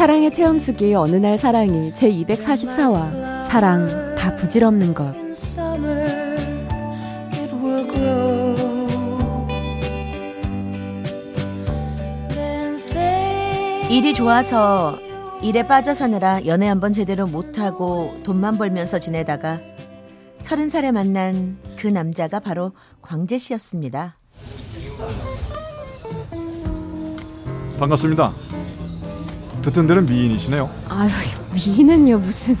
사랑의 체험수기 어느 날 사랑이 제 244화 사랑 다 부질없는 것. 일이 좋아서 일에 빠져 사느라 연애 한번 제대로 못하고 돈만 벌면서 지내다가 서른 살에 만난 그 남자가 바로 광재 씨였습니다. 반갑습니다. 듣던 대로 미인이시네요. 아유 미인은요 무슨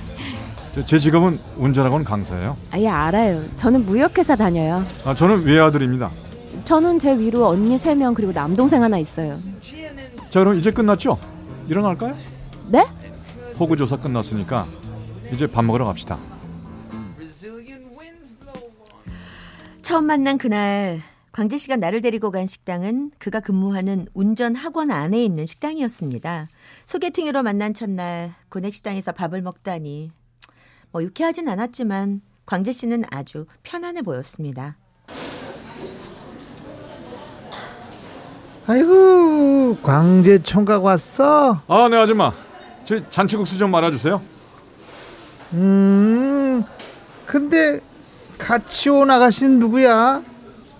저- 제 직업은 운전학원 강사예요. 아예 알아요 저는 무역회사 다녀요 아, 저는 외아들입니다. 저는 제 위로 언니 3명 그리고 남동생 하나 있어요 자 그럼 이제 끝났죠? 일어날까요? 네? 호구 조사 끝났으니까 이제 밥 먹으러 갑시다. 처음 만난 그날 광재 씨가 나를 데리고 간 식당은 그가 근무하는 운전 학원 안에 있는 식당이었습니다. 소개팅으로 만난 첫날 고넥 식당에서 밥을 먹다니 뭐 유쾌하진 않았지만 광재 씨는 아주 편안해 보였습니다. 아이고 광재 총각 왔어? 아, 네 아줌마. 저 잔치국수 좀 말아주세요. 음 근데 같이 온 아가씨는 누구야?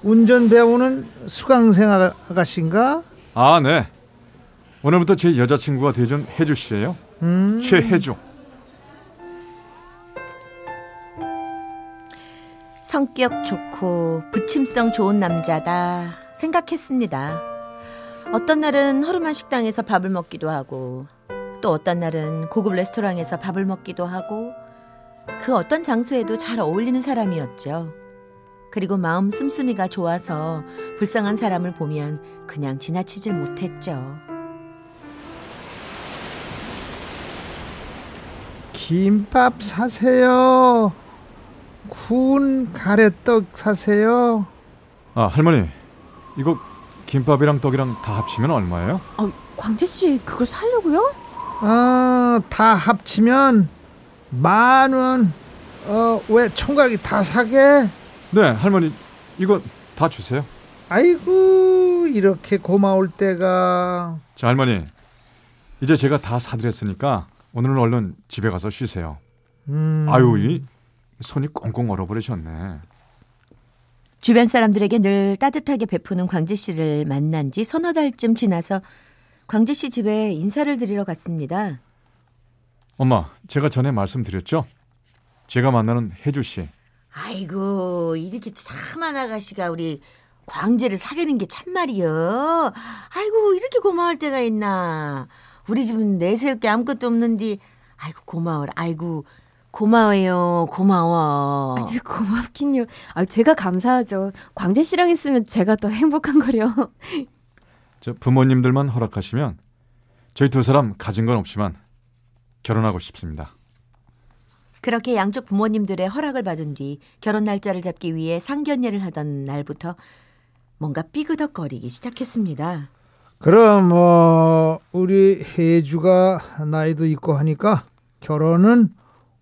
운전 배우는 수강생 아가- 아가씨인가? 아, 네. 오늘부터 제 여자친구가 되준 혜주 씨예요. 음 최혜주. 성격 좋고 부침성 좋은 남자다 생각했습니다. 어떤 날은 허름한 식당에서 밥을 먹기도 하고 또 어떤 날은 고급 레스토랑에서 밥을 먹기도 하고 그 어떤 장소에도 잘 어울리는 사람이었죠. 그리고 마음 씀씀이가 좋아서 불쌍한 사람을 보면 그냥 지나치질 못했죠. 김밥 사세요 구운 가래떡 사세요 아, 할머니. 이거 김밥이랑 떡이랑 다 합치면 얼마예요? 아, 광재 씨 그걸 살려고요? 아 다 합치면 만 원 어 왜 총각이 다 사게? 네, 할머니. 이거 다 주세요. 아이고 이렇게 고마울 때가 자, 할머니. 이제 제가 다 사드렸으니까 오늘은 얼른 집에 가서 쉬세요. 음, 아유, 이 손이 꽁꽁 얼어버리셨네. 주변 사람들에게 늘 따뜻하게 베푸는 광재 씨를 만난 지 서너 달쯤 지나서 광재 씨 집에 인사를 드리러 갔습니다. 엄마, 제가 전에 말씀드렸죠? 제가 만나는 혜주 씨. 아이고 이렇게 참한 아가씨가 우리 광재를 사귀는 게 참말이여. 아이고 이렇게 고마울 때가 있나. 우리 집은 내세울 게 아무것도 없는데 아이고 고마워라. 아이고 고마워요. 고마워. 아주 고맙긴요 아 제가 감사하죠 광재 씨랑 있으면 제가 더 행복한 거려 저 부모님들만 허락하시면 저희 두 사람 가진 건 없지만 결혼하고 싶습니다. 그렇게 양쪽 부모님들의 허락을 받은 뒤 결혼 날짜를 잡기 위해 상견례를 하던 날부터 뭔가 삐그덕거리기 시작했습니다. 그럼 뭐 우리 혜주가 나이도 있고 하니까 결혼은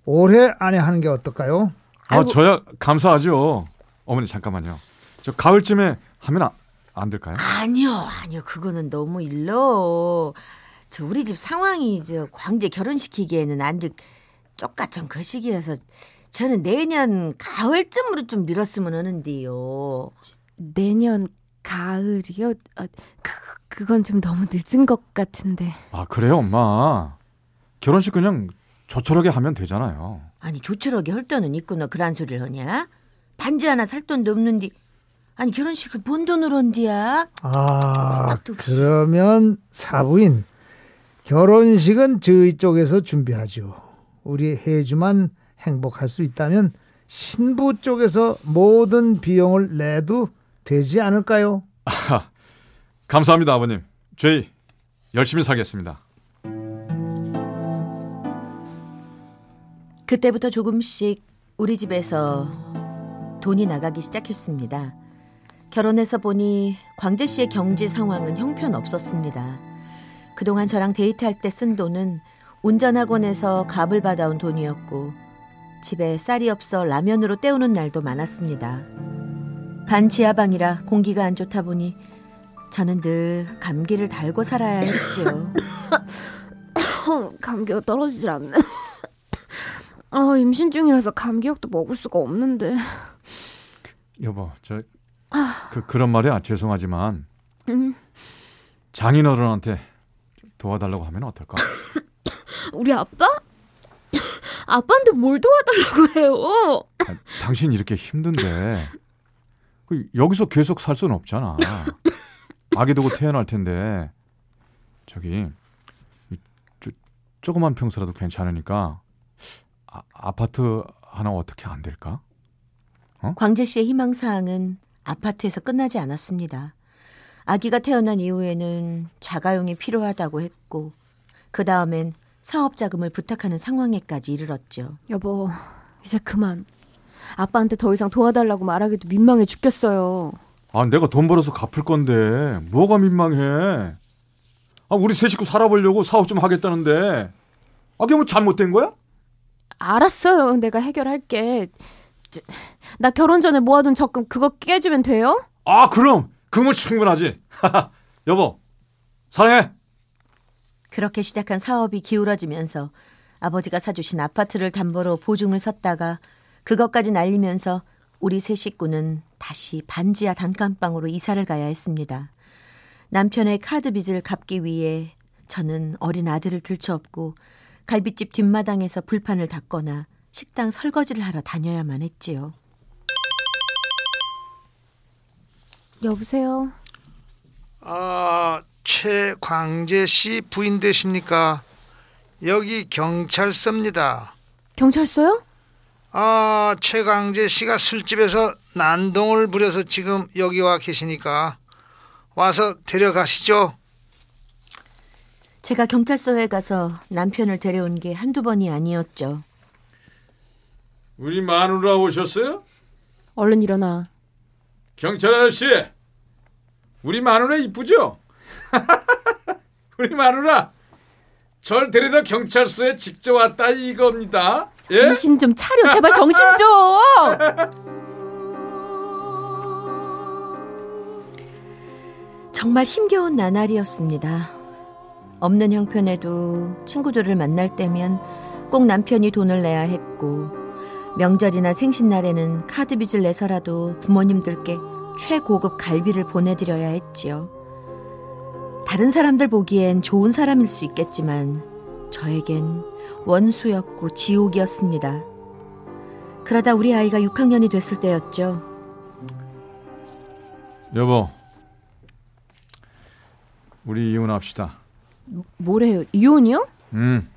올해 안에 하는 게 어떨까요? 아, 아이고. 저야 감사하죠. 어머니 잠깐만요. 저 가을쯤에 하면 아, 안 될까요? 아니요, 아니요. 그거는 너무 일러. 저 우리 집 상황이 저 광재 결혼시키기에는 아주 쪽같은 그 시기여서 저는 내년 가을쯤으로 좀 미뤘으면 하는데요. 내년 가을이요? 아, 그, 그건 좀 너무 늦은 것 같은데 아, 그래요, 엄마. 결혼식 그냥 조촐하게 하면 되잖아요. 아니 조촐하게 할 돈은 있구나 그런 소리를 하냐? 반지 하나 살 돈도 없는데 아니 결혼식을 본 돈으로 한디야? 아. 그러면 사부인 결혼식은 저희 쪽에서 준비하죠. 우리 혜주만 행복할 수 있다면 신부 쪽에서 모든 비용을 내도 되지 않을까요? 감사합니다, 아버님. 저희 열심히 살겠습니다. 그때부터 조금씩 우리 집에서 돈이 나가기 시작했습니다. 결혼해서 보니 광재 씨의 경제 상황은 형편없었습니다. 그동안 저랑 데이트할 때 쓴 돈은 운전학원에서 값을 받아온 돈이었고 집에 쌀이 없어 라면으로 때우는 날도 많았습니다. 반 지하방이라 공기가 안 좋다 보니 저는 늘 감기를 달고 살아야 했지요. 감기가 떨어지질 않네. 아, 임신 중이라서 감기약도 먹을 수가 없는데. 여보, 저 그, 그런 말이야 죄송하지만 음, 장인어른한테 도와달라고 하면 어떨까? 우리 아빠? 아빠한테 뭘 도와달라고 해요? 아, 당신 이렇게 힘든데 그 여기서 계속 살 수는 없잖아. 아기 두고 태어날 텐데 저기 이 쪼, 조그만 평수라도 괜찮으니까 아, 아파트 하나 어떻게 안 될까? 광재 씨의 희망 사항은 아파트에서 끝나지 않았습니다. 아기가 태어난 이후에는 자가용이 필요하다고 했고 그 다음엔 사업 자금을 부탁하는 상황에까지 이르렀죠. 여보, 이제 그만. 아빠한테 더 이상 도와달라고 말하기도 민망해 죽겠어요. 아 내가 돈 벌어서 갚을 건데 뭐가 민망해? 아 우리 세 식구 살아보려고 사업 좀 하겠다는데 아 그게 뭐 잘못된 거야? 알았어요. 내가 해결할게. 저, 나 결혼 전에 모아둔 적금 그거 깨주면 돼요? 아 그럼 그건 충분하지. 여보 사랑해. 그렇게 시작한 사업이 기울어지면서 아버지가 사주신 아파트를 담보로 보증을 섰다가 그것까지 날리면서 우리 세 식구는 다시 반지하 단칸방으로 이사를 가야 했습니다. 남편의 카드 빚을 갚기 위해 저는 어린 아들을 들쳐업고 갈비집 뒷마당에서 불판을 닦거나 식당 설거지를 하러 다녀야만 했지요. 여보세요? 아, 최광재 씨 부인 되십니까? 여기 경찰서입니다. 경찰서요? 아, 최광재 씨가 술집에서 난동을 부려서 지금 여기 와 계시니까 와서 데려가시죠. 제가 경찰서에 가서 남편을 데려온 게 한두 번이 아니었죠. 우리 마누라 오셨어요? 얼른 일어나. 경찰 아저씨, 우리 마누라 이쁘죠? 우리 마누라 절 데리러 경찰서에 직접 왔다 이겁니다. 예? 정신 좀 차려. 제발 정신 좀! 정말 힘겨운 나날이었습니다. 없는 형편에도 친구들을 만날 때면 꼭 남편이 돈을 내야 했고 명절이나 생신날에는 카드 빚을 내서라도 부모님들께 최고급 갈비를 보내드려야 했지요. 다른 사람들 보기엔 좋은 사람일 수 있겠지만 저에겐 원수였고 지옥이었습니다. 그러다 우리 아이가 6학년이 됐을 때였죠. 여보, 우리 이혼합시다. 뭐래요? 이혼이요? 음,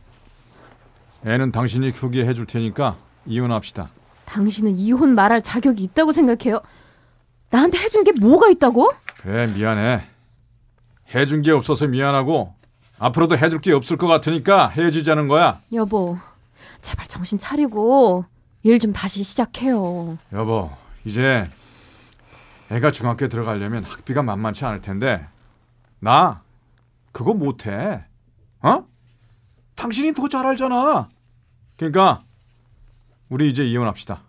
애는 당신이 크게 해줄 테니까 이혼합시다. 당신은 이혼 말할 자격이 있다고 생각해요? 나한테 해준 게 뭐가 있다고? 그래 미안해. 해준 게 없어서 미안하고 앞으로도 해줄 게 없을 것 같으니까 헤어지자는 거야. 여보, 제발 정신 차리고 일 좀 다시 시작해요. 여보, 이제 애가 중학교 들어가려면 학비가 만만치 않을 텐데 나 그거 못해. 어? 당신이 더 잘 알잖아. 그러니까 우리 이제 이혼합시다.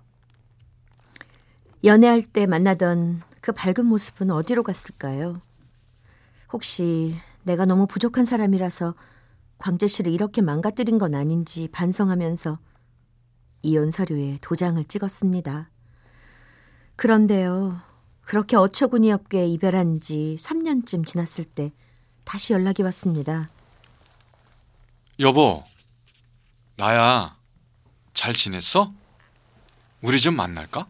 연애할 때 만나던 그 밝은 모습은 어디로 갔을까요? 혹시 내가 너무 부족한 사람이라서 광재 씨를 이렇게 망가뜨린 건 아닌지 반성하면서 이혼 서류에 도장을 찍었습니다. 그런데요, 그렇게 어처구니 없게 이별한 지 3년쯤 지났을 때 다시 연락이 왔습니다. 여보, 나야. 잘 지냈어? 우리 좀 만날까?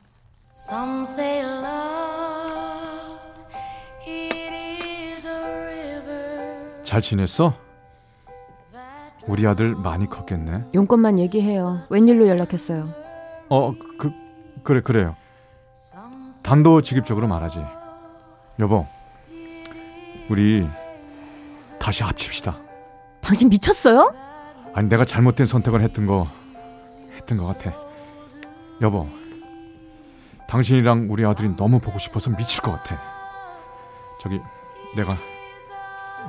잘 지냈어? 우리 아들 많이 컸겠네. 용건만 얘기해요. 웬일로 연락했어요? 어, 그 그래 그래요. 단도직입적으로 말하지. 여보, 우리 다시 합칩시다. 당신 미쳤어요? 아니 내가 잘못된 선택을 했던 거 했던 것 같아. 여보, 당신이랑 우리 아들이 너무 보고 싶어서 미칠 것 같아. 저기 내가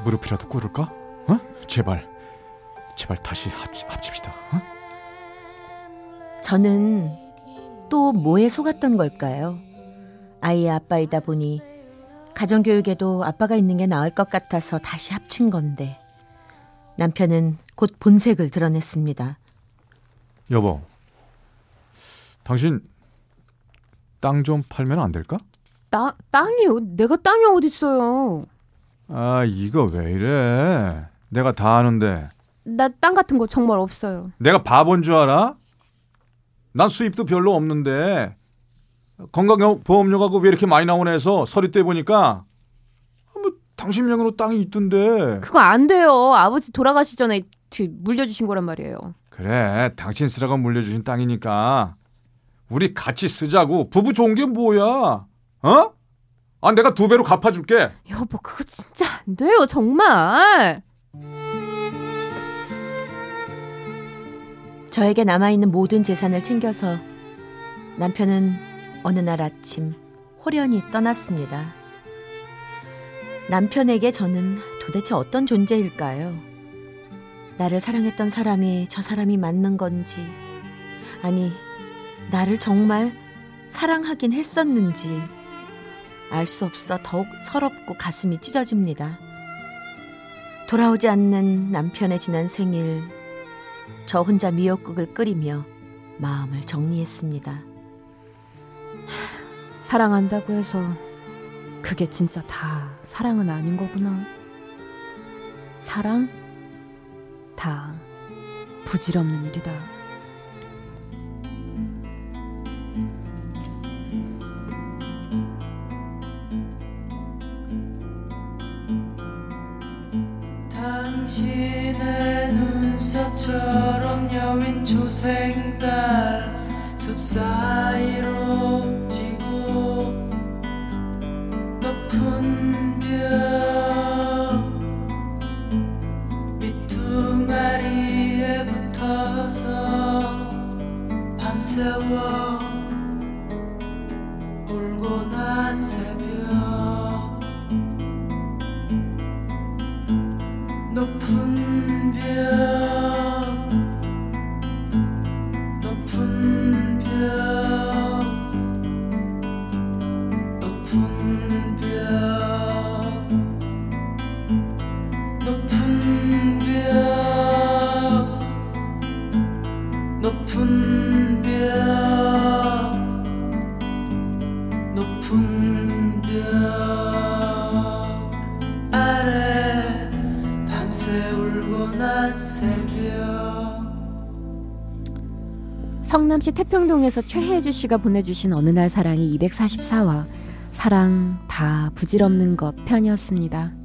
무릎이라도 꿇을까? 어? 제발, 제발 다시 합, 합칩시다. 어? 저는 또 뭐에 속았던 걸까요? 아이의 아빠이다 보니 가정교육에도 아빠가 있는 게 나을 것 같아서 다시 합친 건데 남편은 곧 본색을 드러냈습니다. 여보, 당신 땅 좀 팔면 안 될까? 땅 땅이요? 내가 땅이 어딨어요? 아, 이거 왜 이래? 내가 다 아는데. 나 땅 같은 거 정말 없어요. 내가 바본 줄 알아? 난 수입도 별로 없는데 건강보험료가 왜 이렇게 많이 나오나 해서 서류 떼 보니까 아, 뭐 당신 명의로 땅이 있던데. 그거 안 돼요. 아버지 돌아가시 전에 그 물려주신 거란 말이에요. 그래, 당신 쓰라고 물려주신 땅이니까 우리 같이 쓰자고. 부부 좋은 게 뭐야? 어? 아, 내가 두 배로 갚아줄게. 여보, 그거 진짜 안 돼요, 정말. 저에게 남아있는 모든 재산을 챙겨서 남편은 어느 날 아침 호련히 떠났습니다. 남편에게 저는 도대체 어떤 존재일까요? 나를 사랑했던 사람이 저 사람이 맞는 건지, 아니, 나를 정말 사랑하긴 했었는지, 알 수 없어 더욱 서럽고 가슴이 찢어집니다. 돌아오지 않는 남편의 지난 생일, 저 혼자 미역국을 끓이며 마음을 정리했습니다. 사랑한다고 해서 그게 진짜 다 사랑은 아닌 거구나. 사랑 다 부질없는 일이다. 당신의 눈썹처럼 여윈 조생달 숲 사이로 성남시 태평동에서 최혜주 씨가 보내주신 어느 날 사랑이 244화 사랑 다 부질없는 것 편이었습니다.